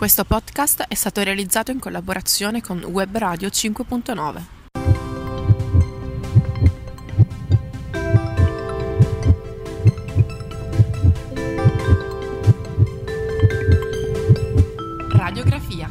Questo podcast è stato realizzato in collaborazione con Web Radio 5.9. Radiografia.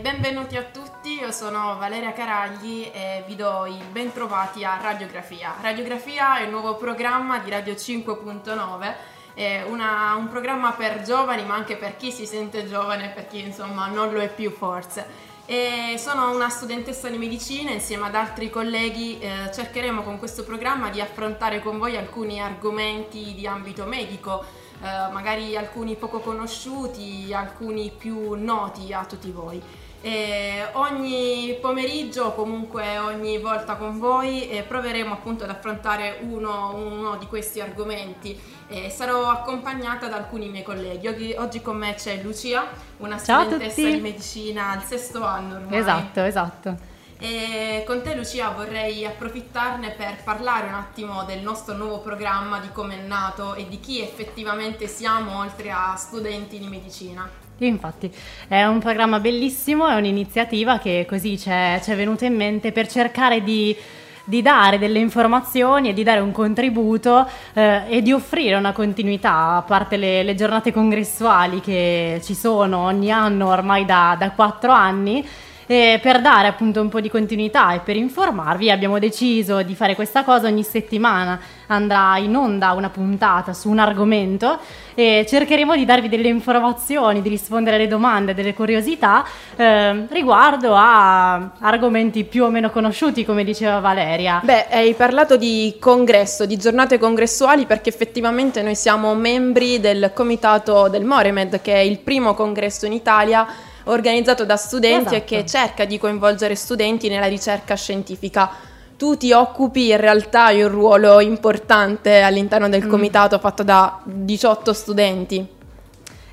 Benvenuti a tutti, io sono Valeria Caragli e vi do il ben trovati a Radiografia. Radiografia è il nuovo programma di Radio 5.9 è una, un programma per giovani ma anche per chi si sente giovane per chi insomma non lo è più forse. E sono una studentessa di medicina insieme ad altri colleghi eh, cercheremo con questo programma di affrontare con voi alcuni argomenti di ambito medico, eh, magari alcuni poco conosciuti, alcuni più noti a tutti voi. E ogni pomeriggio, comunque ogni volta con voi, eh, proveremo appunto ad affrontare uno, uno di questi argomenti. Eh, sarò accompagnata da alcuni miei colleghi. Oggi, oggi con me c'è Lucia, una studentessa di medicina al sesto anno ormai. Esatto, esatto. E con te Lucia vorrei approfittarne per parlare un attimo del nostro nuovo programma, di come è nato e di chi effettivamente siamo oltre a studenti di medicina. Infatti è un programma bellissimo, è un'iniziativa che così ci è, venuta in mente per cercare di, di, dare delle informazioni e di dare un contributo eh, e di offrire una continuità, a parte le, le, giornate congressuali che ci sono ogni anno ormai da, da 4 anni. E per dare appunto un po' di continuità e per informarvi abbiamo deciso di fare questa cosa ogni settimana andrà in onda una puntata su un argomento e cercheremo di darvi delle informazioni, di rispondere alle domande, delle curiosità eh, riguardo a argomenti più o meno conosciuti, come diceva Valeria. Beh, hai parlato di congresso, di giornate congressuali, perché effettivamente noi siamo membri del comitato del Moremed, che è il primo congresso in Italia organizzato da studenti esatto. e che cerca di coinvolgere studenti nella ricerca scientifica. Tu ti occupi in realtà di un ruolo importante all'interno del mm. comitato fatto da 18 studenti.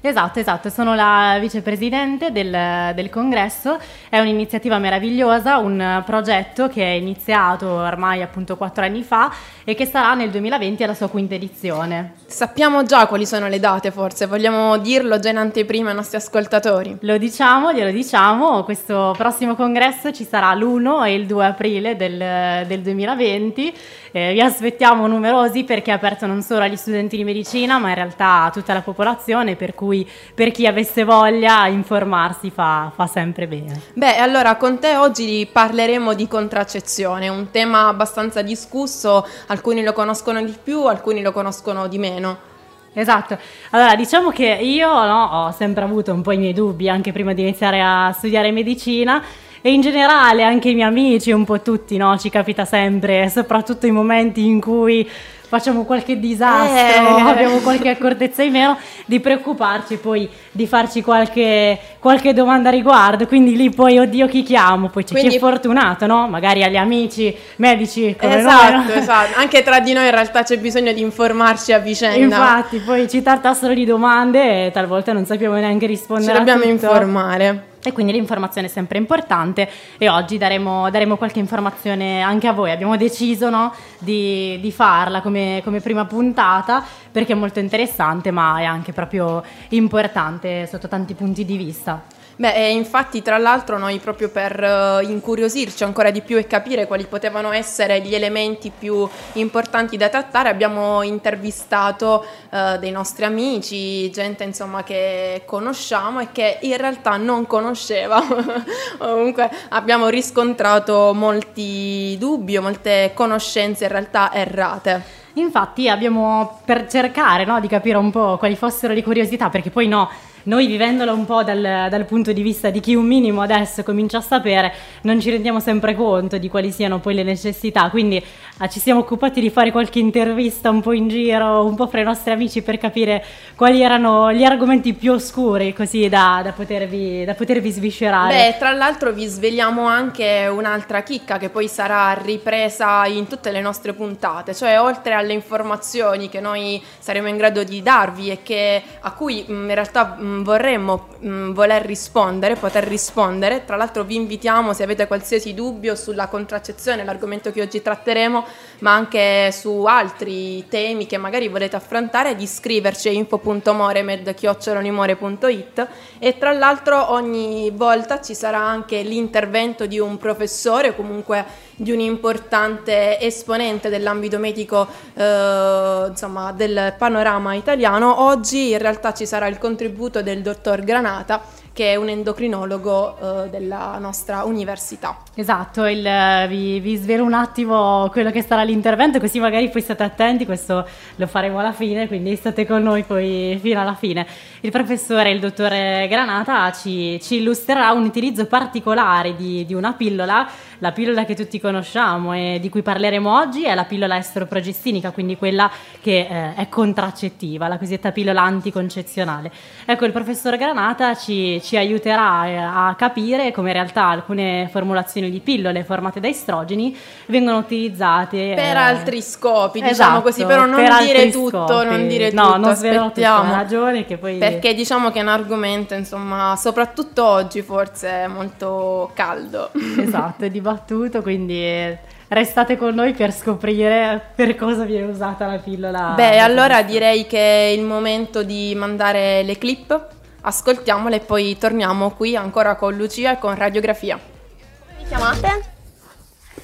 Esatto, esatto, sono la vicepresidente del, del, congresso, è un'iniziativa meravigliosa, un progetto che è iniziato ormai appunto quattro anni fa e che sarà nel 2020 alla sua quinta edizione. Sappiamo già quali sono le date forse, vogliamo dirlo già in anteprima ai nostri ascoltatori? Lo diciamo, glielo diciamo, questo prossimo congresso ci sarà l'1 e il 2 aprile del, del 2020 eh, vi aspettiamo numerosi perché è aperto non solo agli studenti di medicina, ma in realtà a tutta la popolazione, per cui per chi avesse voglia informarsi fa, fa sempre bene. Beh, allora con te oggi parleremo di contraccezione, un tema abbastanza discusso, alcuni lo conoscono di più, alcuni lo conoscono di meno. Esatto, allora diciamo che io no, ho sempre avuto un po' i miei dubbi anche prima di iniziare a studiare medicina e in generale anche i miei amici, un po' tutti, no? Ci capita sempre, soprattutto in momenti in cui facciamo qualche disastro, eh. abbiamo qualche accortezza in meno, di preoccuparci poi di farci qualche, qualche domanda a riguardo. Quindi lì poi, oddio, chi chiamo? Poi c'è Quindi, chi è fortunato, no? Magari agli amici medici come esatto, noi. No? Esatto, anche tra di noi in realtà c'è bisogno di informarci a vicenda. Infatti, poi ci tartassero di domande e talvolta non sappiamo neanche rispondere. Ci dobbiamo informare. E quindi l'informazione è sempre importante e oggi daremo, daremo qualche informazione anche a voi. Abbiamo deciso no, di, di, farla come, come prima puntata perché è molto interessante ma è anche proprio importante sotto tanti punti di vista. Beh, infatti tra l'altro noi proprio per uh, incuriosirci ancora di più e capire quali potevano essere gli elementi più importanti da trattare abbiamo intervistato uh, dei nostri amici, gente insomma che conosciamo e che in realtà non conosceva. Comunque abbiamo riscontrato molti dubbi, molte conoscenze in realtà errate. Infatti abbiamo per cercare no, di capire un po' quali fossero le curiosità, perché poi no noi vivendola un po' dal, dal, punto di vista di chi un minimo adesso comincia a sapere, non ci rendiamo sempre conto di quali siano poi le necessità, quindi eh, ci siamo occupati di fare qualche intervista un po' in giro, un po' fra i nostri amici per capire quali erano gli argomenti più oscuri, così da, da, potervi, da potervi sviscerare. Beh, tra l'altro vi svegliamo anche un'altra chicca che poi sarà ripresa in tutte le nostre puntate, cioè oltre alle informazioni che noi saremo in grado di darvi e che, a cui in realtà mh, vorremmo mh, voler rispondere, poter rispondere. Tra l'altro vi invitiamo se avete qualsiasi dubbio sulla contraccezione, l'argomento che oggi tratteremo, ma anche su altri temi che magari volete affrontare, di iscriverci a info.moremed.it e tra l'altro ogni volta ci sarà anche l'intervento di un professore o comunque di un importante esponente dell'ambito medico eh, insomma, del panorama italiano. Oggi in realtà ci sarà il contributo del dottor Granata che è un endocrinologo eh, della nostra università. Esatto, il, vi, vi, svelo un attimo quello che sarà l'intervento, così magari poi state attenti, questo lo faremo alla fine, quindi state con noi poi fino alla fine. Il professore, il dottore Granata, ci, ci illustrerà un utilizzo particolare di, di, una pillola, la pillola che tutti conosciamo e di cui parleremo oggi è la pillola estroprogestinica, quindi quella che eh, è contraccettiva, la cosiddetta pillola anticoncezionale. Ecco, il professor Granata ci, ci aiuterà eh, a capire come in realtà alcune formulazioni di pillole formate da estrogeni vengono utilizzate per eh, altri scopi, diciamo esatto, così, però non per dire tutto, scopi. non dire no, tutto, non aspettiamo. ragione che poi Perché diciamo che è un argomento, insomma, soprattutto oggi forse molto caldo. Esatto, è dibattuto, quindi restate con noi per scoprire per cosa viene usata la pillola. Beh, allora direi che è il momento di mandare le clip ascoltiamole e poi torniamo qui ancora con Lucia e con Radiografia. Come vi chiamate?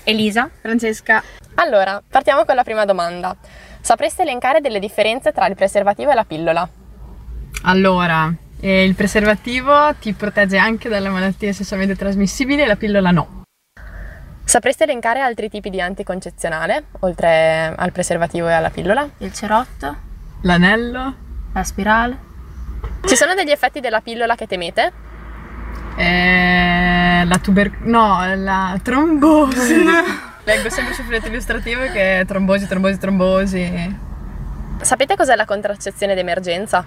Elisa. Francesca. Allora, partiamo con la prima domanda. Sapreste elencare delle differenze tra il preservativo e la pillola? Allora, eh, il preservativo ti protegge anche dalle malattie sessualmente trasmissibili e la pillola no. Sapreste elencare altri tipi di anticoncezionale, oltre al preservativo e alla pillola? Il cerotto, L'anello, la spirale. Ci sono degli effetti della pillola che temete? eh, la tuber... no, la trombosi. Leggo sempre sul foglietto illustrativo che è trombosi, trombosi, trombosi. Sapete cos'è la contraccezione d'emergenza?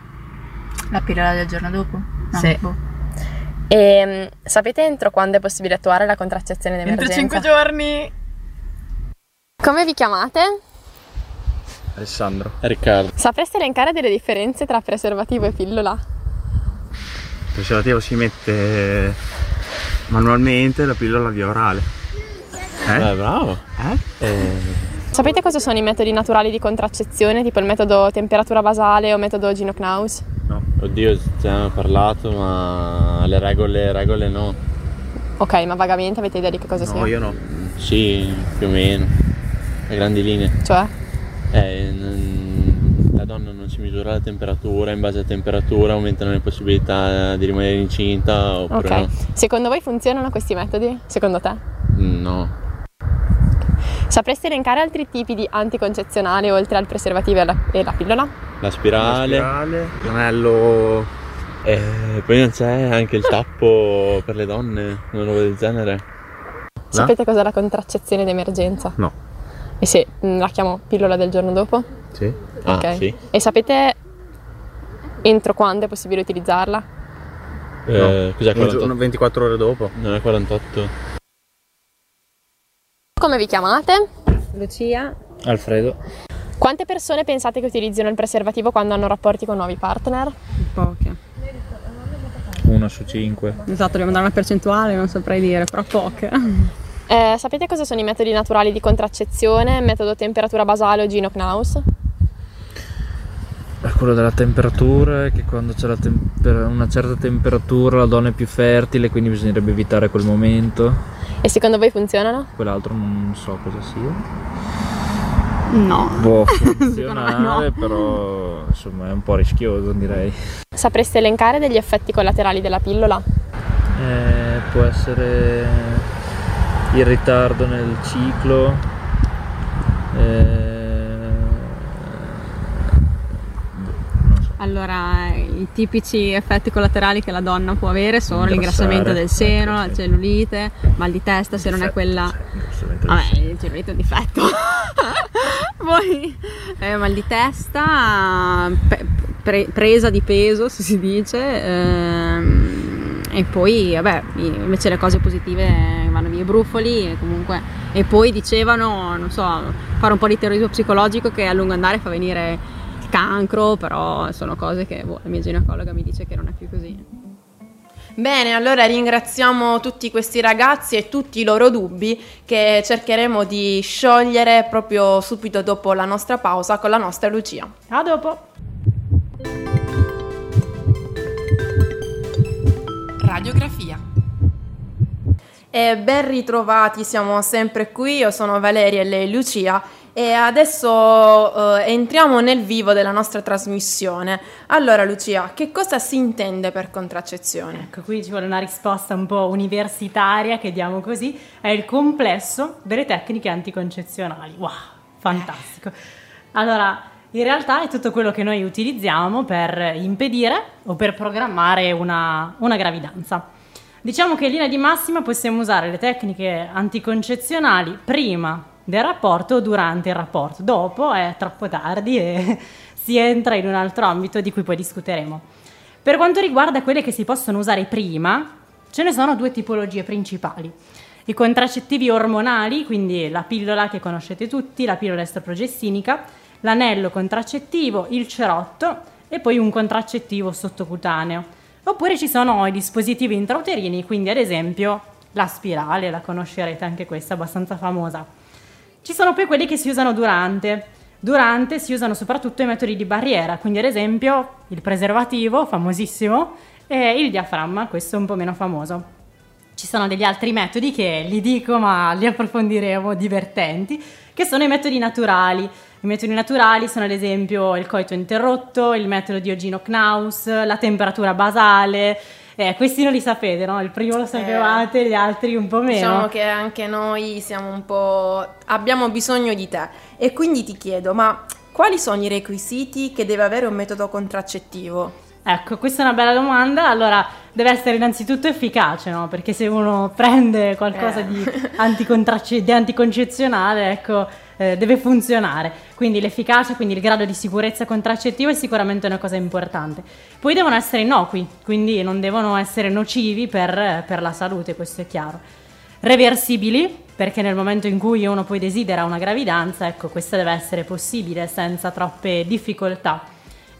La pillola del giorno dopo? No, Sì. boh. E mm, sapete entro quando è possibile attuare la contraccezione Entro d'emergenza? 5 giorni. Come vi chiamate? Alessandro. Riccardo. Sapreste elencare delle differenze tra preservativo e pillola? Il preservativo si mette manualmente, la pillola via orale. Eh? Eh, bravo. Eh? Eh, Sapete cosa sono i metodi naturali di contraccezione, tipo il metodo temperatura basale o metodo Gino Knaus? No. oddio, ti hanno parlato, ma le regole, regole no. Ok, ma vagamente avete idea di che cosa No, sia? io no. Sì, più o meno. A grandi linee. Cioè? Eh, n- la donna non si misura la temperatura, in base alla temperatura aumentano le possibilità di rimanere incinta oppure Ok. no. Secondo voi funzionano questi metodi? Secondo te? No. Sapresti elencare altri tipi di anticoncezionale oltre al preservativo e la, e la pillola? La spirale. La spirale, l'anello E poi non c'è anche il tappo per le donne, una roba del genere. Sapete cos'è la contraccezione d'emergenza? No. E se mm, la chiamo pillola del giorno dopo? Sì. Ah, Ok. sì. E sapete entro quando è possibile utilizzarla? Eh, cos'è Un giorno, 48? 24 ore dopo. Non è 48. Come vi chiamate? Lucia, Alfredo. Quante persone pensate che utilizzino il preservativo quando hanno rapporti con nuovi partner? poche. Una su cinque. Esatto, dobbiamo dare una percentuale, non saprei dire, però poche. Eh, sapete cosa sono i metodi naturali di contraccezione? Metodo temperatura basale o Gino Knaus? È quello della temperatura, è che quando c'è la temper- una certa temperatura la donna è più fertile, quindi bisognerebbe evitare quel momento. E secondo voi funzionano? Quell'altro non so cosa sia. No. Può Secondo funzionare, no. però insomma è un po' rischioso direi. Sapreste elencare degli effetti collaterali della pillola? Eh, può essere il ritardo nel ciclo. eh, Allora, i tipici effetti collaterali che la donna può avere sono l'ingrassamento del seno, la cellulite, mal di testa se non è quella... Vabbè, il cellulite è un difetto. Poi eh, mal di testa, pe- pre- presa di peso, se si dice, ehm, e poi, vabbè, invece le cose positive vanno via i brufoli e comunque... E poi dicevano, non so, fare un po' di terrorismo psicologico che a lungo andare fa venire cancro, però sono cose che boh, la mia ginecologa mi dice che non è più così. Bene, allora ringraziamo tutti questi ragazzi e tutti i loro dubbi che cercheremo di sciogliere proprio subito dopo la nostra pausa con la nostra Lucia. A dopo! Radiografia. E ben ritrovati, siamo sempre qui, io sono Valeria e lei Lucia e adesso eh, entriamo nel vivo della nostra trasmissione. Allora Lucia, che cosa si intende per contraccezione? Ecco, qui ci vuole una risposta un po' universitaria che diamo così, è il complesso delle tecniche anticoncezionali. Wow, fantastico. Allora, in realtà è tutto quello che noi utilizziamo per impedire o per programmare una, una gravidanza. Diciamo che in linea di massima possiamo usare le tecniche anticoncezionali prima del rapporto o durante il rapporto. Dopo è troppo tardi e si entra in un altro ambito di cui poi discuteremo. Per quanto riguarda quelle che si possono usare prima, ce ne sono due tipologie principali. I contraccettivi ormonali, quindi la pillola che conoscete tutti, la pillola estroprogessinica, l'anello contraccettivo, il cerotto e poi un contraccettivo sottocutaneo. Oppure ci sono i dispositivi intrauterini, quindi ad esempio la spirale, la conoscerete anche questa, abbastanza famosa. Ci sono poi quelli che si usano durante. Durante si usano soprattutto i metodi di barriera, quindi ad esempio il preservativo, famosissimo, e il diaframma, questo è un po' meno famoso. Ci sono degli altri metodi che li dico ma li approfondiremo, divertenti, che sono i metodi naturali. I metodi naturali sono ad esempio il coito interrotto, il metodo di Ogino Knaus, la temperatura basale, eh, questi non li sapete, no? Il primo lo sapevate, eh, gli altri un po' meno. Diciamo che anche noi siamo un po'. abbiamo bisogno di te. E quindi ti chiedo, ma quali sono i requisiti che deve avere un metodo contraccettivo? Ecco, questa è una bella domanda. Allora, deve essere innanzitutto efficace, no? Perché se uno prende qualcosa eh. di, anticontrace- di anticoncezionale, ecco, eh, deve funzionare. Quindi l'efficacia, quindi il grado di sicurezza contraccettivo è sicuramente una cosa importante. Poi devono essere innocui, quindi non devono essere nocivi per, per la salute, questo è chiaro. Reversibili, perché nel momento in cui uno poi desidera una gravidanza, ecco, questa deve essere possibile senza troppe difficoltà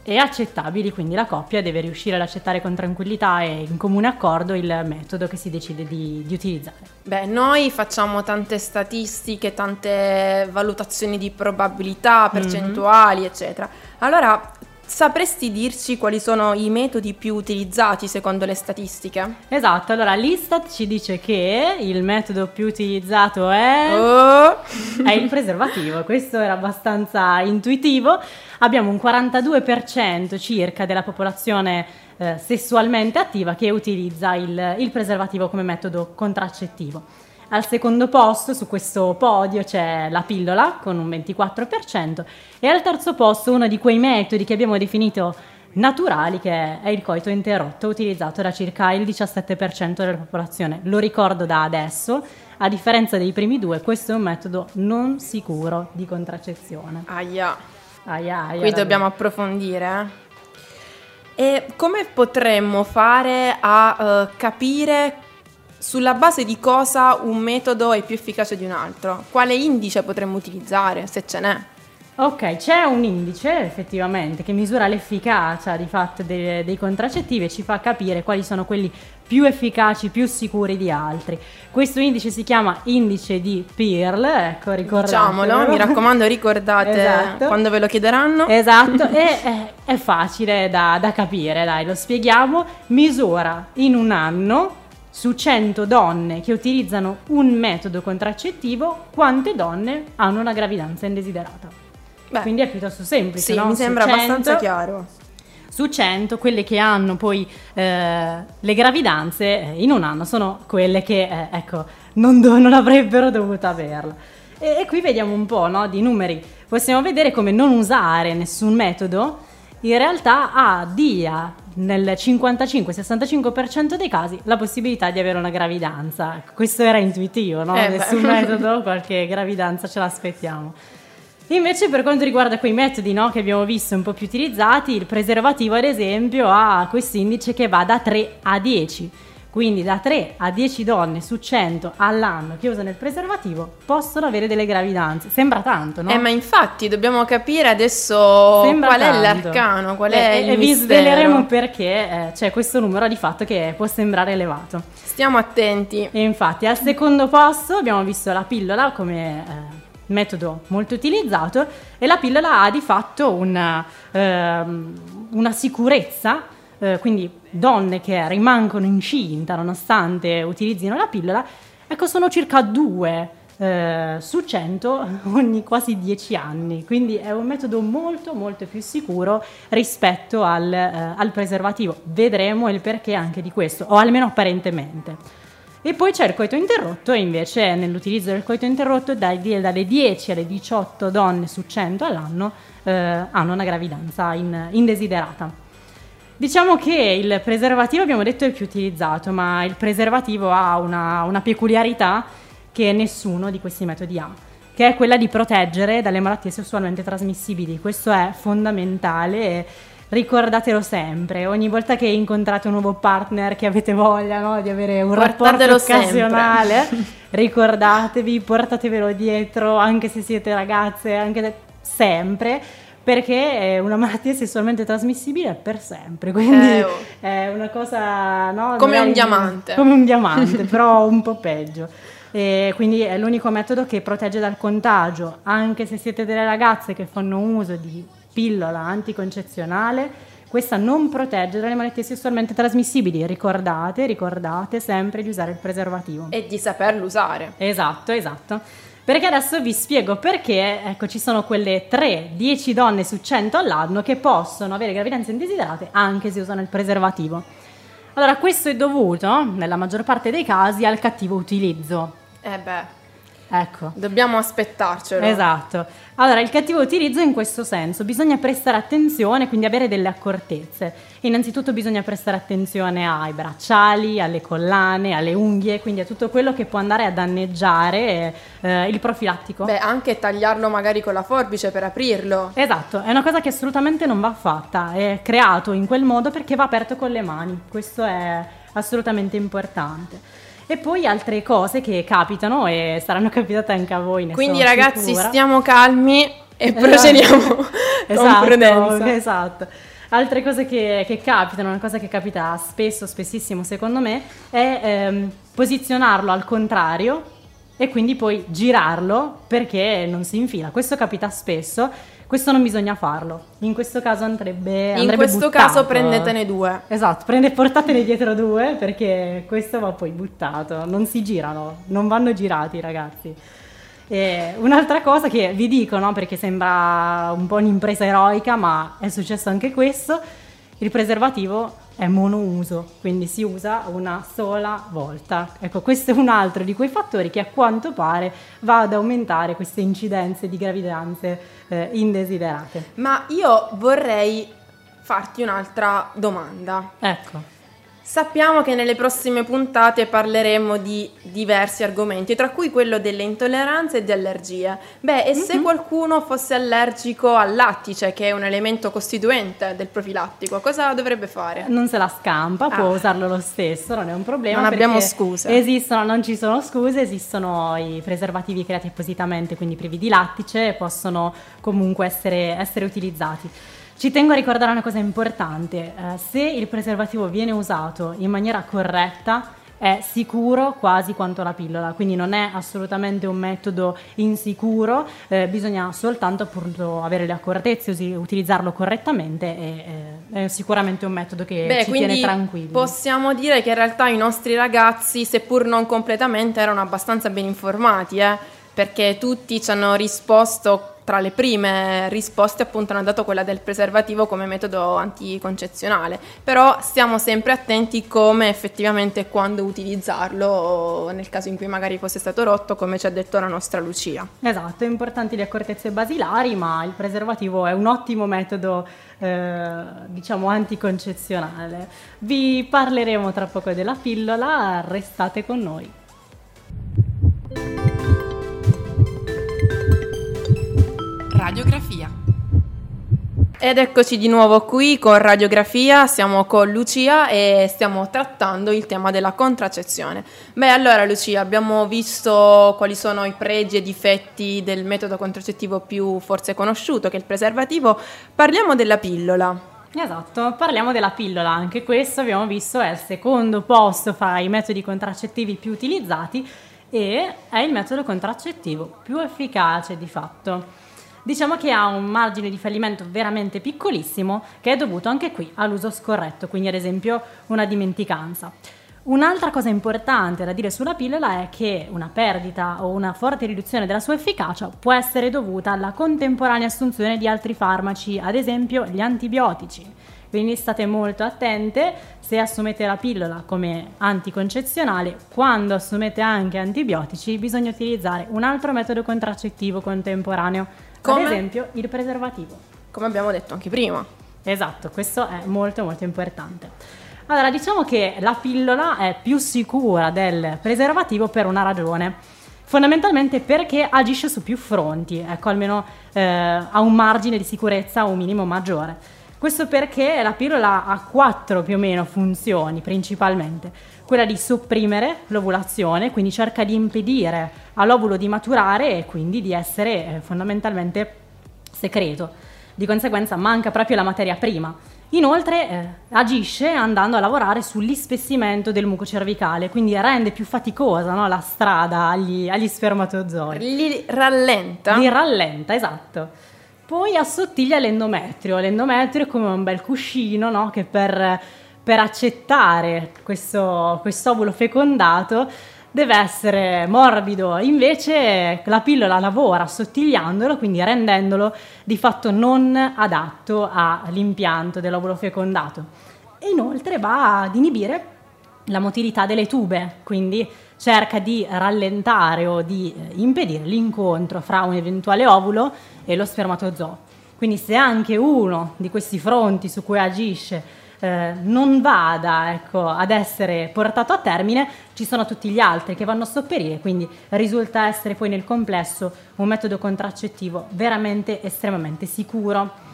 e accettabili, quindi la coppia deve riuscire ad accettare con tranquillità e in comune accordo il metodo che si decide di, di, utilizzare. Beh, noi facciamo tante statistiche, tante valutazioni di probabilità, mhm. percentuali, mm-hmm. eccetera. Allora, Sapresti dirci quali sono i metodi più utilizzati secondo le statistiche? Esatto, allora l'Istat ci dice che il metodo più utilizzato è, oh. è il preservativo, questo era abbastanza intuitivo. Abbiamo un 42% circa della popolazione eh, sessualmente attiva che utilizza il, il preservativo come metodo contraccettivo. Al secondo posto su questo podio c'è la pillola con un 24% e al terzo posto uno di quei metodi che abbiamo definito naturali che è il coito interrotto utilizzato da circa il 17% della popolazione. Lo ricordo da adesso, a differenza dei primi due, questo è un metodo non sicuro di contraccezione. Aia. Aia, aia. Qui dobbiamo approfondire. Eh. E come potremmo fare a uh, capire sulla base di cosa un metodo è più efficace di un altro? Quale indice potremmo utilizzare, se ce n'è? Ok, c'è un indice effettivamente che misura l'efficacia di fatto dei, dei, contraccettivi e ci fa capire quali sono quelli più efficaci, più sicuri di altri. Questo indice si chiama indice di Pearl, ecco ricordatelo. Diciamolo, mi raccomando ricordate esatto. quando ve lo chiederanno. Esatto, e è, è facile da, da capire, dai, lo spieghiamo. Misura in un anno su 100 donne che utilizzano un metodo contraccettivo, quante donne hanno una gravidanza indesiderata? Beh, Quindi è piuttosto semplice. Sì, no? mi sembra 100, abbastanza chiaro. Su 100, quelle che hanno poi eh, le gravidanze eh, in un anno sono quelle che eh, ecco, non, do- non, avrebbero dovuto averla. E, e qui vediamo un po' no, di numeri. Possiamo vedere come non usare nessun metodo in realtà ha, dia nel 55-65% dei casi la possibilità di avere una gravidanza. Questo era intuitivo, no? Eh Nessun metodo, qualche gravidanza ce l'aspettiamo. Invece per quanto riguarda quei metodi no, che abbiamo visto un po' più utilizzati, il preservativo ad esempio ha questo indice che va da 3 a 10. Quindi da 3 a 10 donne su 100 all'anno che usano il preservativo possono avere delle gravidanze. Sembra tanto, no? Eh, ma infatti dobbiamo capire adesso Sembra qual è tanto. l'arcano, qual è e, il e vi sveleremo perché eh, c'è questo numero di fatto che può sembrare elevato. Stiamo attenti. E infatti al secondo posto abbiamo visto la pillola come eh, metodo molto utilizzato e la pillola ha di fatto una, ehm, una sicurezza, eh, quindi donne che rimangono incinta nonostante utilizzino la pillola, ecco sono circa due eh, su 100 ogni quasi 10 anni, quindi è un metodo molto molto più sicuro rispetto al, eh, al preservativo. Vedremo il perché anche di questo, o almeno apparentemente. E poi c'è il coito interrotto, invece nell'utilizzo del coito interrotto dai dalle 10 alle 18 donne su 100 all'anno eh, hanno una gravidanza in- indesiderata. Diciamo che il preservativo abbiamo detto è il più utilizzato, ma il preservativo ha una, una peculiarità che nessuno di questi metodi ha, che è quella di proteggere dalle malattie sessualmente trasmissibili. Questo è fondamentale e ricordatelo sempre. Ogni volta che incontrate un nuovo partner che avete voglia no, di avere un rapporto Portatelo occasionale, ricordatevi, portatevelo dietro, anche se siete ragazze, anche se- sempre. Perché è una malattia sessualmente trasmissibile per sempre, quindi Eh, oh. è una cosa no, Come un diamante. Come un diamante, però un po' peggio. E quindi è l'unico metodo che protegge dal contagio, anche se siete delle ragazze che fanno uso di pillola anticoncezionale, questa non protegge dalle malattie sessualmente trasmissibili. Ricordate, ricordate sempre di usare il preservativo. E di saperlo usare. Esatto, esatto. Perché adesso vi spiego perché, ecco, ci sono quelle 3-10 donne su 100 all'anno che possono avere gravidanze indesiderate anche se usano il preservativo. Allora, questo è dovuto, nella maggior parte dei casi, al cattivo utilizzo. Eh beh, Ecco. dobbiamo aspettarcelo. Esatto. Allora, il cattivo utilizzo è in questo senso, bisogna prestare attenzione, quindi avere delle accortezze. Innanzitutto bisogna prestare attenzione ai bracciali, alle collane, alle unghie, quindi a tutto quello che può andare a danneggiare eh, il profilattico. Beh, anche tagliarlo magari con la forbice per aprirlo. Esatto, è una cosa che assolutamente non va fatta, è creato in quel modo perché va aperto con le mani, questo è assolutamente importante. E poi altre cose che capitano e saranno capitate anche a voi. Quindi ragazzi, sicura. stiamo calmi e Esatto. procediamo con esatto, prudenza. Esatto. Altre cose che, che capitano, una cosa che capita spesso, spessissimo secondo me, è ehm, posizionarlo al contrario e quindi poi girarlo perché non si infila. Questo capita spesso, questo non bisogna farlo. In questo caso andrebbe In andrebbe questo buttato. caso prendetene due. Esatto, prende, portatene dietro due perché questo va poi buttato, non si girano, non vanno girati ragazzi. E un'altra cosa che vi dico, no, perché sembra un po' un'impresa eroica, ma è successo anche questo, il preservativo è monouso, quindi si usa una sola volta. Ecco, questo è un altro di quei fattori che a quanto pare va ad aumentare queste incidenze di gravidanze eh, indesiderate. Ma io vorrei farti un'altra domanda. Ecco. Sappiamo che nelle prossime puntate parleremo di diversi argomenti, tra cui quello delle intolleranze e di allergie. Beh, e se qualcuno fosse allergico al lattice, che è un elemento costituente del profilattico, cosa dovrebbe fare? non se la scampa, può Ah. usarlo lo stesso, non è un problema. Non abbiamo scuse. Esistono, non ci sono scuse, esistono i preservativi creati appositamente, quindi privi di lattice, e possono comunque essere, essere utilizzati. Ci tengo a ricordare una cosa importante, eh, se il preservativo viene usato in maniera corretta è sicuro quasi quanto la pillola, quindi non è assolutamente un metodo insicuro, eh, bisogna soltanto appunto avere le accortezze, utilizzarlo correttamente e eh, è sicuramente un metodo che Beh, ci tiene tranquilli. possiamo dire che in realtà i nostri ragazzi, seppur non completamente, erano abbastanza ben informati, eh, perché tutti ci hanno risposto, tra le prime risposte appunto hanno dato quella del preservativo come metodo anticoncezionale, però stiamo sempre attenti come effettivamente quando utilizzarlo nel caso in cui magari fosse stato rotto, come ci ha detto la nostra Lucia. Esatto, importanti le accortezze basilari, ma il preservativo è un ottimo metodo, eh, diciamo, anticoncezionale. Vi parleremo tra poco della pillola, restate con noi. Radiografia. Ed eccoci di nuovo qui con Radiografia, siamo con Lucia e stiamo trattando il tema della contraccezione. Beh, allora Lucia, abbiamo visto quali sono i pregi e difetti del metodo contraccettivo più forse conosciuto, che è il preservativo. Parliamo della pillola. Esatto, parliamo della pillola, anche questo abbiamo visto è il secondo posto fra i metodi contraccettivi più utilizzati e è il metodo contraccettivo più efficace di fatto. Diciamo che ha un margine di fallimento veramente piccolissimo che è dovuto anche qui all'uso scorretto, quindi ad esempio una dimenticanza. Un'altra cosa importante da dire sulla pillola è che una perdita o una forte riduzione della sua efficacia può essere dovuta alla contemporanea assunzione di altri farmaci, ad esempio gli antibiotici. Quindi state molto attente se assumete la pillola come anticoncezionale, quando assumete anche antibiotici bisogna utilizzare un altro metodo contraccettivo contemporaneo come? Ad esempio il preservativo. Come abbiamo detto anche prima. Esatto, questo è molto molto importante. Allora, diciamo che la pillola è più sicura del preservativo per una ragione. Fondamentalmente perché agisce su più fronti, ecco, almeno eh, ha un margine di sicurezza un minimo maggiore. Questo perché la pillola ha quattro più o meno funzioni principalmente. Quella di sopprimere l'ovulazione, quindi cerca di impedire all'ovulo di maturare e quindi di essere eh, fondamentalmente segreto. Di conseguenza manca proprio la materia prima. Inoltre eh, agisce andando a lavorare sull'ispessimento del muco cervicale, quindi rende più faticosa no, la strada agli, agli spermatozoi. Li rallenta? Li rallenta, esatto. Poi assottiglia l'endometrio. L'endometrio è come un bel cuscino no? che per, per accettare questo quest'ovulo fecondato deve essere morbido. Invece la pillola lavora assottigliandolo, quindi rendendolo di fatto non adatto all'impianto dell'ovulo fecondato. E inoltre va ad inibire la motilità delle tube, quindi cerca di rallentare o di eh, impedire l'incontro fra un eventuale ovulo e lo spermatozoo. Quindi se anche uno di questi fronti su cui agisce eh, non vada ecco, ad essere portato a termine, ci sono tutti gli altri che vanno a sopperire, quindi risulta essere poi nel complesso un metodo contraccettivo veramente estremamente sicuro.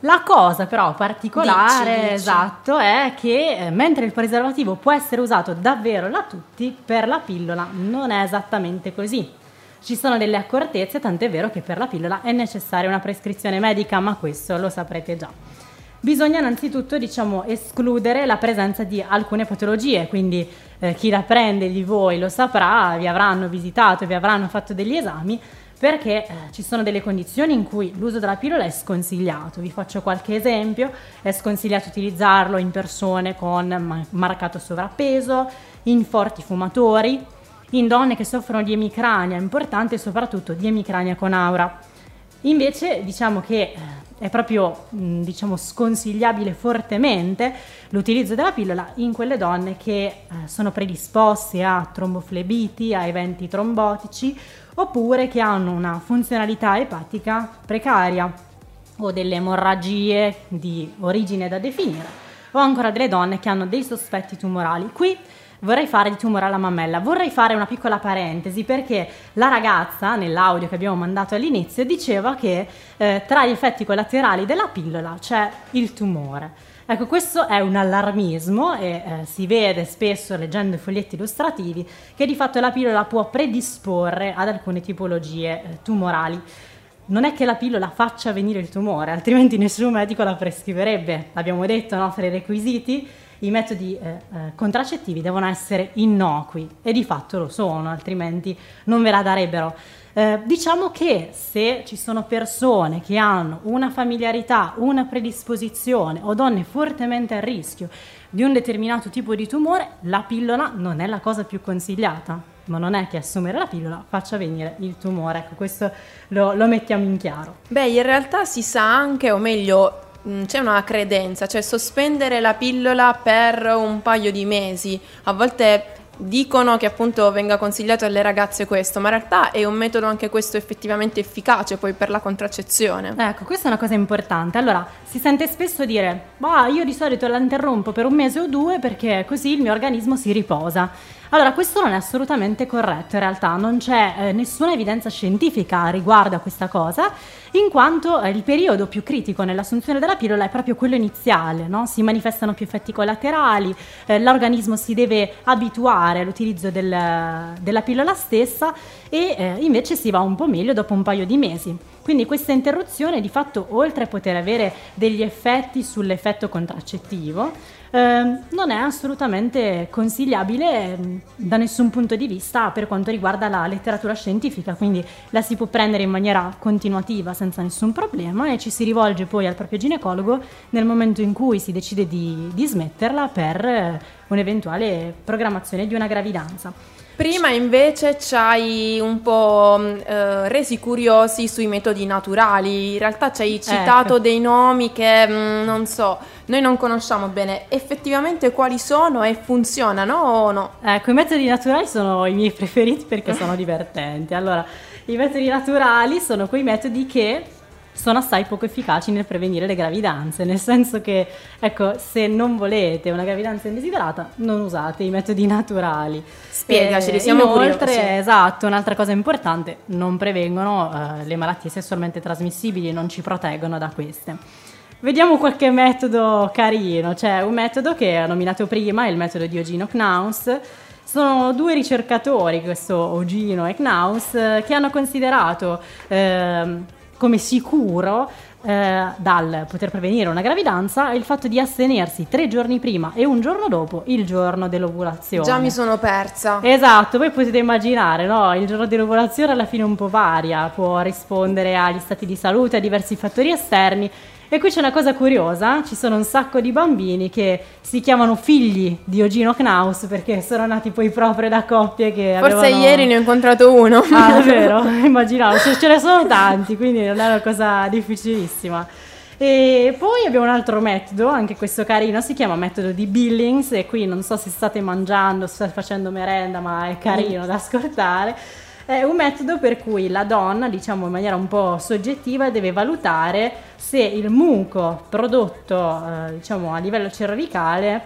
La cosa però particolare, dici, dici. esatto, è che eh, mentre il preservativo può essere usato davvero da tutti, per la pillola non è esattamente così. Ci sono delle accortezze, tant'è vero che per la pillola è necessaria una prescrizione medica, ma questo lo saprete già. Bisogna innanzitutto diciamo, escludere la presenza di alcune patologie, quindi eh, chi la prende di voi lo saprà, vi avranno visitato, vi avranno fatto degli esami, perché eh, ci sono delle condizioni in cui l'uso della pillola è sconsigliato. Vi faccio qualche esempio, è sconsigliato utilizzarlo in persone con marcato sovrappeso, in forti fumatori, in donne che soffrono di emicrania, importante soprattutto di emicrania con aura. Invece diciamo che eh, è proprio diciamo, sconsigliabile fortemente l'utilizzo della pillola in quelle donne che eh, sono predisposte a tromboflebiti, a eventi trombotici oppure che hanno una funzionalità epatica precaria o delle emorragie di origine da definire o ancora delle donne che hanno dei sospetti tumorali. Qui vorrei fare il tumore alla mammella. Vorrei fare una piccola parentesi perché la ragazza, nell'audio che abbiamo mandato all'inizio, diceva che eh, tra gli effetti collaterali della pillola c'è il tumore. Ecco, questo è un allarmismo e eh, si vede spesso leggendo i foglietti illustrativi che di fatto la pillola può predisporre ad alcune tipologie eh, tumorali. Non è che la pillola faccia venire il tumore, altrimenti nessun medico la prescriverebbe. L'abbiamo detto, no? Fra i requisiti i metodi eh, eh, contraccettivi devono essere innocui e di fatto lo sono, altrimenti non ve la darebbero. Eh, diciamo che se ci sono persone che hanno una familiarità, una predisposizione o donne fortemente a rischio di un determinato tipo di tumore, la pillola non è la cosa più consigliata, ma non è che assumere la pillola faccia venire il tumore. Ecco, questo lo, lo mettiamo in chiaro. Beh, in realtà si sa anche, o meglio, c'è una credenza, cioè sospendere la pillola per un paio di mesi. A volte dicono che appunto venga consigliato alle ragazze questo, ma in realtà è un metodo anche questo effettivamente efficace poi per la contraccezione. Ecco, questa è una cosa importante. Allora, si sente spesso dire, bah, io di solito la interrompo per un mese o due perché così il mio organismo si riposa. Allora, questo non è assolutamente corretto, in realtà non c'è eh, nessuna evidenza scientifica riguardo a questa cosa, in quanto eh, il periodo più critico nell'assunzione della pillola è proprio quello iniziale, no? si manifestano più effetti collaterali, eh, l'organismo si deve abituare all'utilizzo del, della pillola stessa e eh, invece si va un po' meglio dopo un paio di mesi. Quindi questa interruzione di fatto, oltre a poter avere degli effetti sull'effetto contraccettivo, eh, non è assolutamente consigliabile eh, da nessun punto di vista per quanto riguarda la letteratura scientifica, quindi la si può prendere in maniera continuativa senza nessun problema e ci si rivolge poi al proprio ginecologo nel momento in cui si decide di, di smetterla per eh, un'eventuale programmazione di una gravidanza. Prima invece ci hai un po' eh, resi curiosi sui metodi naturali, in realtà ci hai citato Ecco. dei nomi che mh, non so, noi non conosciamo bene, effettivamente quali sono e funzionano o no? Ecco, i metodi naturali sono i miei preferiti perché sono divertenti. Allora, i metodi naturali sono quei metodi che sono assai poco efficaci nel prevenire le gravidanze, nel senso che, ecco, se non volete una gravidanza indesiderata, non usate i metodi naturali. Spiegaceli, Eh, siamo Inoltre, curiosi. esatto, un'altra cosa importante, non prevengono eh, le malattie sessualmente trasmissibili, non ci proteggono da queste. Vediamo qualche metodo carino, c'è un metodo che ho nominato prima, il metodo di Ogino Knaus. Sono due ricercatori, questo Ogino e Knaus, eh, che hanno considerato ehm, come sicuro eh, dal poter prevenire una gravidanza il fatto di astenersi tre giorni prima e un giorno dopo il giorno dell'ovulazione. Già mi sono persa. Esatto, voi potete immaginare, no? Il giorno dell'ovulazione alla fine un po' varia, può rispondere agli stati di salute, a diversi fattori esterni. E qui c'è una cosa curiosa, ci sono un sacco di bambini che si chiamano figli di Ogino Knaus perché sono nati poi proprio da coppie che Forse avevano... ieri ne ho incontrato uno. Ah, davvero? Immaginavo, ce, ce ne sono tanti, quindi non è una cosa difficilissima. E poi abbiamo un altro metodo, anche questo carino, si chiama metodo di Billings e qui non so se state mangiando, se state facendo merenda, ma è carino da ascoltare. È un metodo per cui la donna, diciamo in maniera un po' soggettiva, deve valutare se il muco prodotto, eh, diciamo a livello cervicale,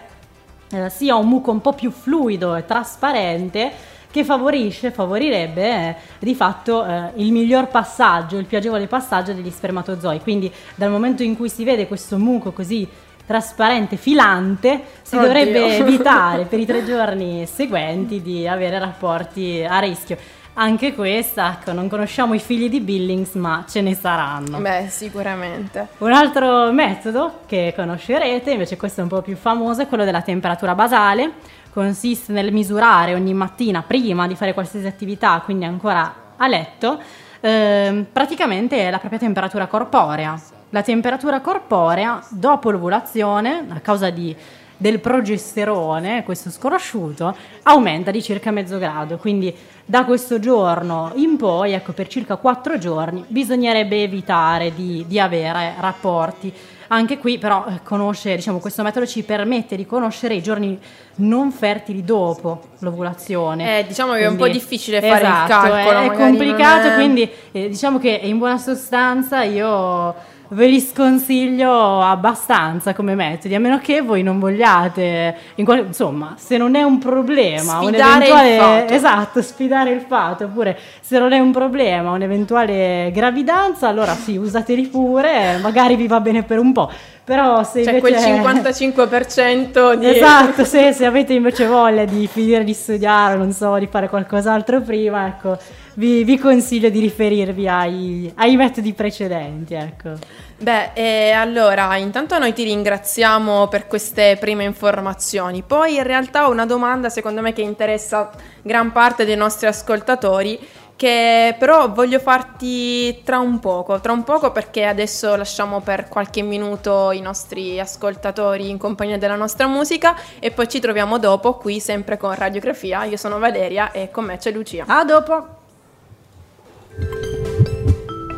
eh, sia un muco un po' più fluido e trasparente che favorisce, favorirebbe eh, di fatto eh, il miglior passaggio, il più agevole passaggio degli spermatozoi. Quindi dal momento in cui si vede questo muco così trasparente, filante, si Oddio. dovrebbe evitare per i tre giorni seguenti di avere rapporti a rischio. Anche questa, ecco, non conosciamo i figli di Billings, ma ce ne saranno. Beh, sicuramente. Un altro metodo che conoscerete, invece questo è un po' più famoso, è quello della temperatura basale. Consiste nel misurare ogni mattina, prima di fare qualsiasi attività, quindi ancora a letto, ehm, praticamente la propria temperatura corporea. La temperatura corporea dopo l'ovulazione, a causa di- del progesterone, questo sconosciuto, aumenta di circa mezzo grado. Quindi da questo giorno in poi, ecco, per circa 4 giorni, bisognerebbe evitare di, di avere rapporti. Anche qui però eh, conoscere, diciamo, questo metodo ci permette di conoscere i giorni non fertili dopo l'ovulazione. Eh, diciamo che è un po' Quindi- difficile fare il esatto, calcolo, È, complicato, è- quindi eh, diciamo che in buona sostanza io ve li sconsiglio abbastanza come metodi, a meno che voi non vogliate, in qual- insomma, se non è un problema, Sfidare il un'eventuale fato. esatto, sfidare il fatto, oppure se non è un problema, un'eventuale gravidanza, allora sì, usateli pure, magari vi va bene per un po'. Però se C'è invece quel 55% di... Esatto, se, se avete invece voglia di finire di studiare, non so, di fare qualcos'altro prima, ecco, vi, vi consiglio di riferirvi ai, ai metodi precedenti, ecco. Beh, e allora, intanto noi ti ringraziamo per queste prime informazioni. Poi in realtà ho una domanda, secondo me, che interessa gran parte dei nostri ascoltatori, che però voglio farti tra un poco, tra un poco perché adesso lasciamo per qualche minuto i nostri ascoltatori in compagnia della nostra musica e poi ci troviamo dopo qui sempre con Radiografia. Io sono Valeria e con me c'è Lucia. A dopo!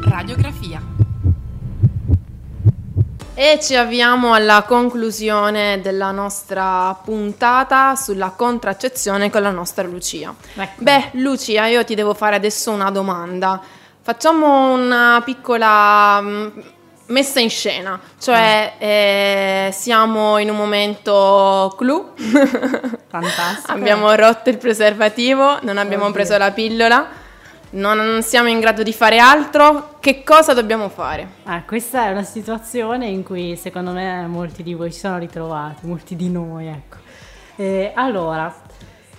Radiografia. E ci avviamo alla conclusione della nostra puntata sulla contraccezione con la nostra Lucia. Ecco. Beh, Lucia, io ti devo fare adesso una domanda. Facciamo una piccola mm, messa in scena, cioè eh, siamo in un momento clou, Fantastico. abbiamo rotto il preservativo, non abbiamo Oddio. preso la pillola, non siamo in grado di fare altro, che cosa dobbiamo fare? Ah, questa è una situazione in cui secondo me molti di voi si sono ritrovati, molti di noi, ecco. Eh, allora,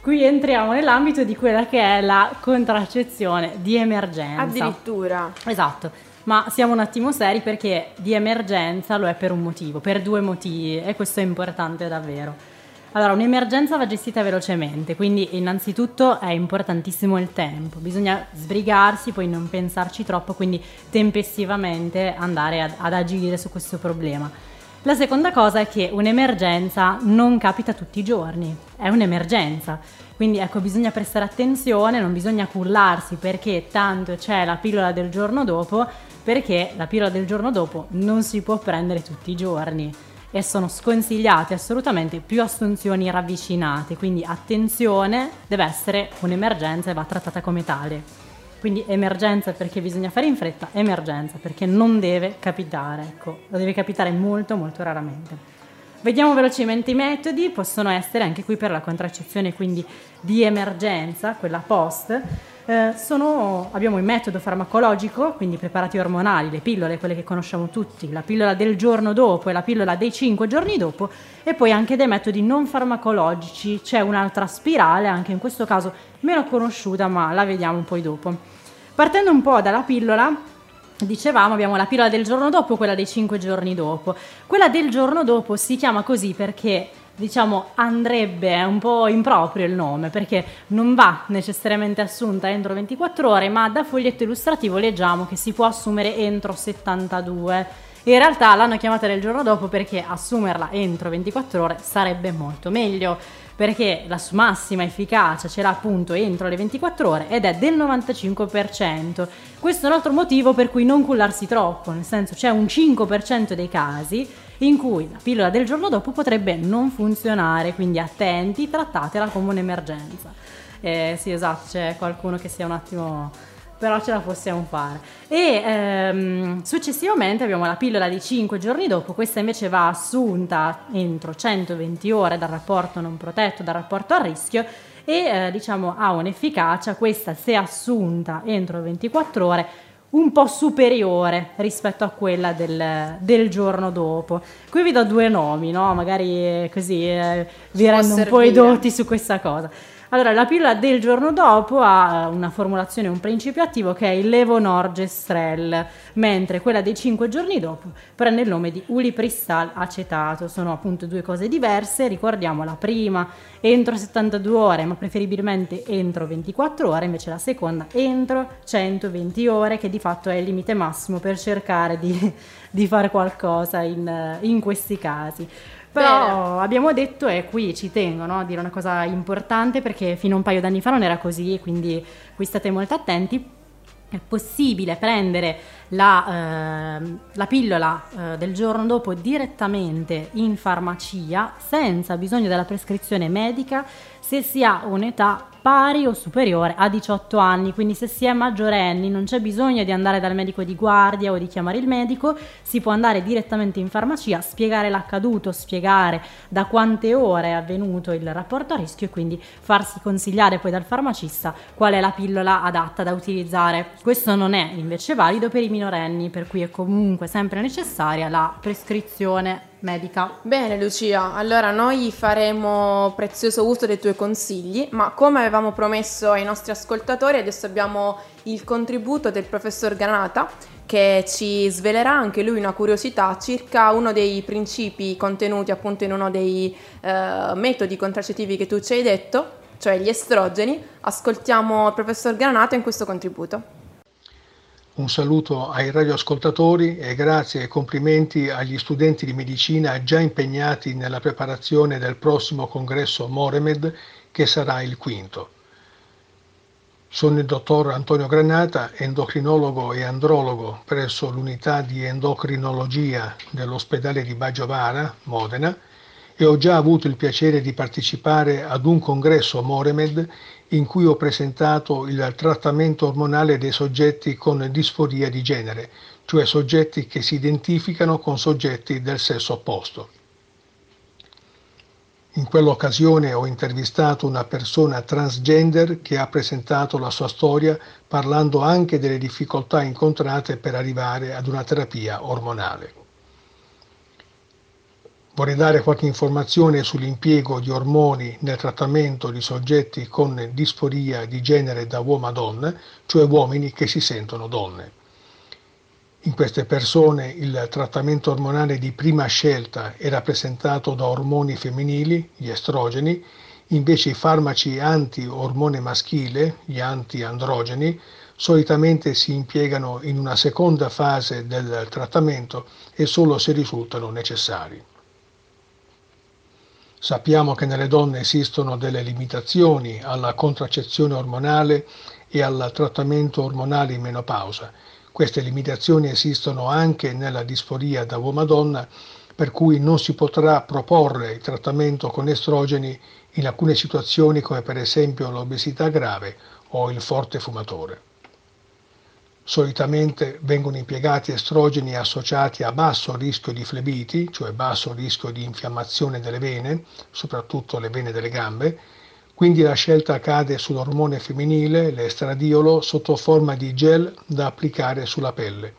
qui entriamo nell'ambito di quella che è la contraccezione di emergenza. Addirittura. Esatto, ma siamo un attimo seri perché di emergenza lo è per un motivo, per due motivi e questo è importante davvero. Allora, un'emergenza va gestita velocemente, quindi innanzitutto è importantissimo il tempo, bisogna sbrigarsi, poi non pensarci troppo, quindi tempestivamente andare ad, ad agire su questo problema. La seconda cosa è che un'emergenza non capita tutti i giorni, è un'emergenza. Quindi ecco, bisogna prestare attenzione, non bisogna cullarsi perché tanto c'è la pillola del giorno dopo, perché la pillola del giorno dopo non si può prendere tutti i giorni e sono sconsigliate assolutamente più assunzioni ravvicinate, quindi attenzione, deve essere un'emergenza e va trattata come tale. Quindi emergenza perché bisogna fare in fretta, emergenza perché non deve capitare, ecco, lo deve capitare molto molto raramente. Vediamo velocemente i metodi, possono essere anche qui per la contraccezione quindi di emergenza, quella post. Eh, sono- abbiamo il metodo farmacologico, quindi preparati ormonali, le pillole, quelle che conosciamo tutti, la pillola del giorno dopo e la pillola dei 5 giorni dopo, e poi anche dei metodi non farmacologici, c'è un'altra spirale, anche in questo caso meno conosciuta, ma la vediamo poi dopo. Partendo un po' dalla pillola, Dicevamo, abbiamo la pillola del giorno dopo, quella dei 5 giorni dopo. Quella del giorno dopo si chiama così perché, diciamo, andrebbe, è un po' improprio il nome, perché non va necessariamente assunta entro 24 ore, ma da foglietto illustrativo leggiamo che si può assumere entro 72. In realtà l'hanno chiamata del giorno dopo perché assumerla entro 24 ore sarebbe molto meglio, perché la sua massima efficacia ce l'ha appunto entro le 24 ore ed è del 95%. Questo è un altro motivo per cui non cullarsi troppo, nel senso c'è un 5% dei casi in cui la pillola del giorno dopo potrebbe non funzionare, quindi attenti, trattatela come un'emergenza. Eh, sì, esatto, c'è qualcuno che sia un attimo però ce la possiamo fare. E ehm, successivamente abbiamo la pillola di 5 giorni dopo, questa invece va assunta entro 120 ore dal rapporto non protetto, dal rapporto a rischio e eh, diciamo ha un'efficacia, questa se assunta entro 24 ore, un po' superiore rispetto a quella del, del giorno dopo. Qui vi do due nomi, no? magari eh, così eh, vi rendo un po' i doti su questa cosa. Allora, la pillola del giorno dopo ha eh, una formulazione, un principio attivo che è il levonorgestrel, mentre quella dei 5 giorni dopo prende il nome di ulipristal acetato. Sono appunto due cose diverse, ricordiamo la prima entro 72 ore, ma preferibilmente entro 24 ore, invece la seconda entro 120 ore, che di fatto è il limite massimo per cercare di, di fare qualcosa in, eh, in questi casi. Però abbiamo detto, e qui ci tengo no, a dire una cosa importante perché fino a un paio d'anni fa non era così, quindi qui state molto attenti. È possibile prendere la, ehm, la pillola eh, del giorno dopo direttamente in farmacia senza bisogno della prescrizione medica se si ha un'età pari o superiore a 18 anni, quindi se si è maggiorenni non c'è bisogno di andare dal medico di guardia o di chiamare il medico, si può andare direttamente in farmacia, spiegare l'accaduto, spiegare da quante ore è avvenuto il rapporto a rischio e quindi farsi consigliare poi dal farmacista qual è la pillola adatta da utilizzare. Questo non è invece valido per i minorenni, per cui è comunque sempre necessaria la prescrizione medica. Bene Lucia, allora noi faremo prezioso uso dei tuoi consigli, ma come avevamo promesso ai nostri ascoltatori, adesso abbiamo il contributo del professor Granata che ci svelerà anche lui una curiosità circa uno dei principi contenuti appunto in uno dei eh, metodi contraccettivi che tu ci hai detto, cioè gli estrogeni. Ascoltiamo il professor Granata in questo contributo. Un saluto ai radioascoltatori e grazie e complimenti agli studenti di medicina già impegnati nella preparazione del prossimo congresso Moremed che sarà il quinto. Sono il dottor Antonio Granata, endocrinologo e andrologo presso l'unità di endocrinologia dell'ospedale di Baggiovara, Modena, e ho già avuto il piacere di partecipare ad un congresso Moremed in cui ho presentato il trattamento ormonale dei soggetti con disforia di genere, cioè soggetti che si identificano con soggetti del sesso opposto. In quell'occasione ho intervistato una persona transgender che ha presentato la sua storia parlando anche delle difficoltà incontrate per arrivare ad una terapia ormonale. Vorrei dare qualche informazione sull'impiego di ormoni nel trattamento di soggetti con disforia di genere da uomo a donna, cioè uomini che si sentono donne. In queste persone il trattamento ormonale di prima scelta è rappresentato da ormoni femminili, gli estrogeni, invece i farmaci anti-ormone maschile, gli anti-androgeni, solitamente si impiegano in una seconda fase del trattamento e solo se risultano necessari. Sappiamo che nelle donne esistono delle limitazioni alla contraccezione ormonale e al trattamento ormonale in menopausa queste limitazioni esistono anche nella disforia da uomo-donna, per cui non si potrà proporre il trattamento con estrogeni in alcune situazioni come per esempio l'obesità grave o il forte fumatore. Solitamente vengono impiegati estrogeni associati a basso rischio di flebiti, cioè basso rischio di infiammazione delle vene, soprattutto le vene delle gambe, quindi la scelta cade sull'ormone femminile, l'estradiolo, sotto forma di gel da applicare sulla pelle,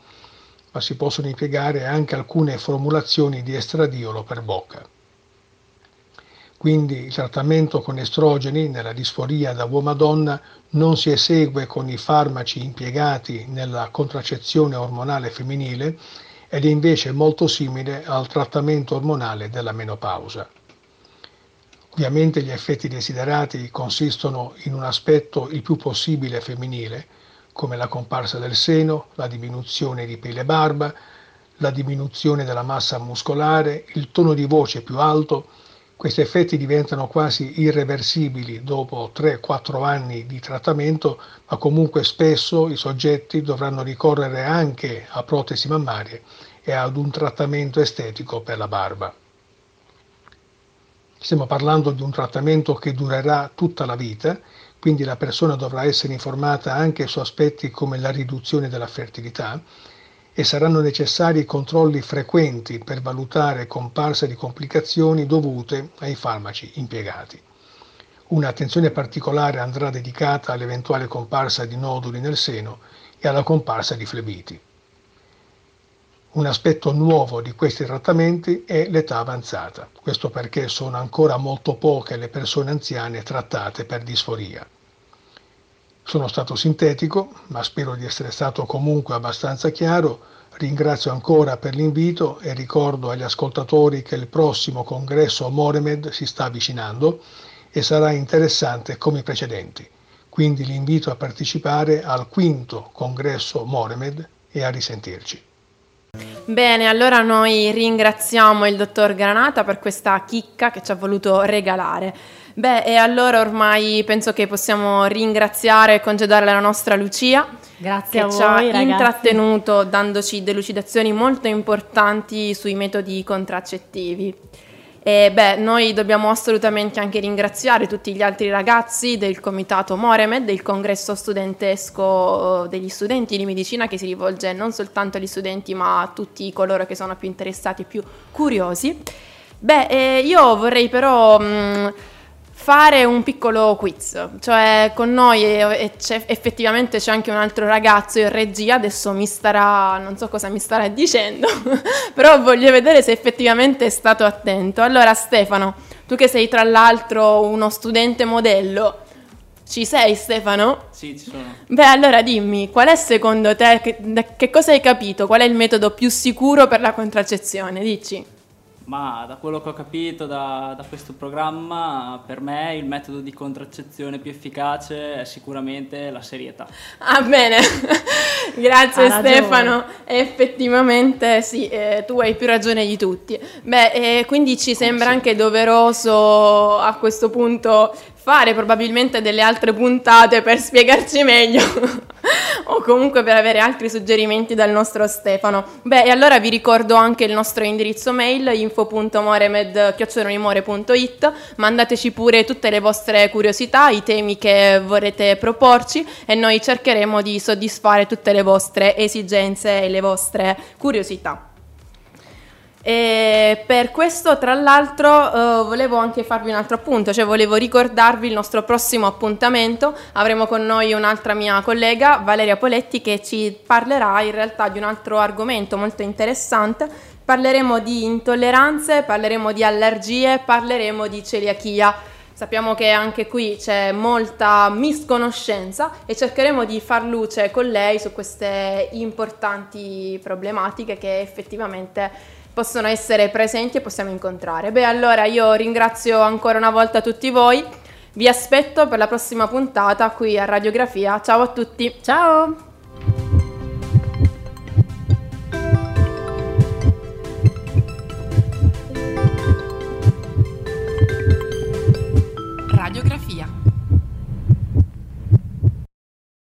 ma si possono impiegare anche alcune formulazioni di estradiolo per bocca. Quindi il trattamento con estrogeni nella disforia da uomo a donna non si esegue con i farmaci impiegati nella contraccezione ormonale femminile ed è invece molto simile al trattamento ormonale della menopausa. Ovviamente gli effetti desiderati consistono in un aspetto il più possibile femminile, come la comparsa del seno, la diminuzione di pelle e barba, la diminuzione della massa muscolare, il tono di voce più alto. Questi effetti diventano quasi irreversibili dopo 3-4 anni di trattamento, ma comunque spesso i soggetti dovranno ricorrere anche a protesi mammarie e ad un trattamento estetico per la barba. Stiamo parlando di un trattamento che durerà tutta la vita, quindi la persona dovrà essere informata anche su aspetti come la riduzione della fertilità e saranno necessari controlli frequenti per valutare comparsa di complicazioni dovute ai farmaci impiegati. Un'attenzione particolare andrà dedicata all'eventuale comparsa di noduli nel seno e alla comparsa di flebiti. Un aspetto nuovo di questi trattamenti è l'età avanzata, questo perché sono ancora molto poche le persone anziane trattate per disforia. Sono stato sintetico, ma spero di essere stato comunque abbastanza chiaro. Ringrazio ancora per l'invito e ricordo agli ascoltatori che il prossimo congresso Moremed si sta avvicinando e sarà interessante come i precedenti. Quindi l'invito a partecipare al quinto congresso Moremed e a risentirci. Bene, allora noi ringraziamo il dottor Granata per questa chicca che ci ha voluto regalare. Beh, e allora ormai penso che possiamo ringraziare e congedare la nostra Lucia. Grazie che a ci ha ragazzi. intrattenuto dandoci delucidazioni molto importanti sui metodi contraccettivi. E beh, noi dobbiamo assolutamente anche ringraziare tutti gli altri ragazzi del comitato Moremed, del congresso studentesco eh, degli studenti di medicina che si rivolge non soltanto agli studenti ma a tutti coloro che sono più interessati e più curiosi. Beh, eh, io vorrei però mh, fare un piccolo quiz, cioè con noi e, c'è, effettivamente c'è anche un altro ragazzo in regia, adesso mi starà, non so cosa mi starà dicendo, però voglio vedere se effettivamente è stato attento. Allora Stefano, tu che sei tra l'altro uno studente modello, ci sei Stefano? Sì, ci sono. Beh, allora dimmi, qual è secondo te, che, che cosa hai capito? Qual è il metodo più sicuro per la contraccezione? Dici. Ma da quello che ho capito da, da, questo programma, per me il metodo di contraccezione più efficace è sicuramente la serietà. Ah, bene, grazie Ha ragione. Stefano. Effettivamente sì, eh, tu hai più ragione di tutti. Beh, eh, quindi ci sembra anche doveroso a questo punto fare probabilmente delle altre puntate per spiegarci meglio o comunque per avere altri suggerimenti dal nostro Stefano. Beh, e allora vi ricordo anche il nostro indirizzo mail info.moremed.it mandateci pure tutte le vostre curiosità, i temi che vorrete proporci e noi cercheremo di soddisfare tutte le vostre esigenze e le vostre curiosità. E per questo, tra l'altro, eh, volevo anche farvi un altro appunto, cioè volevo ricordarvi il nostro prossimo appuntamento. Avremo con noi un'altra mia collega, Valeria Poletti, che ci parlerà in realtà di un altro argomento molto interessante. Parleremo di intolleranze, parleremo di allergie, parleremo di celiachia. Sappiamo che anche qui c'è molta misconoscenza e cercheremo di far luce con lei su queste importanti problematiche che effettivamente possono essere presenti e possiamo incontrare. Beh, allora io ringrazio ancora una volta tutti voi. Vi aspetto per la prossima puntata qui a Radiografia. Ciao a tutti. Ciao. Radiografia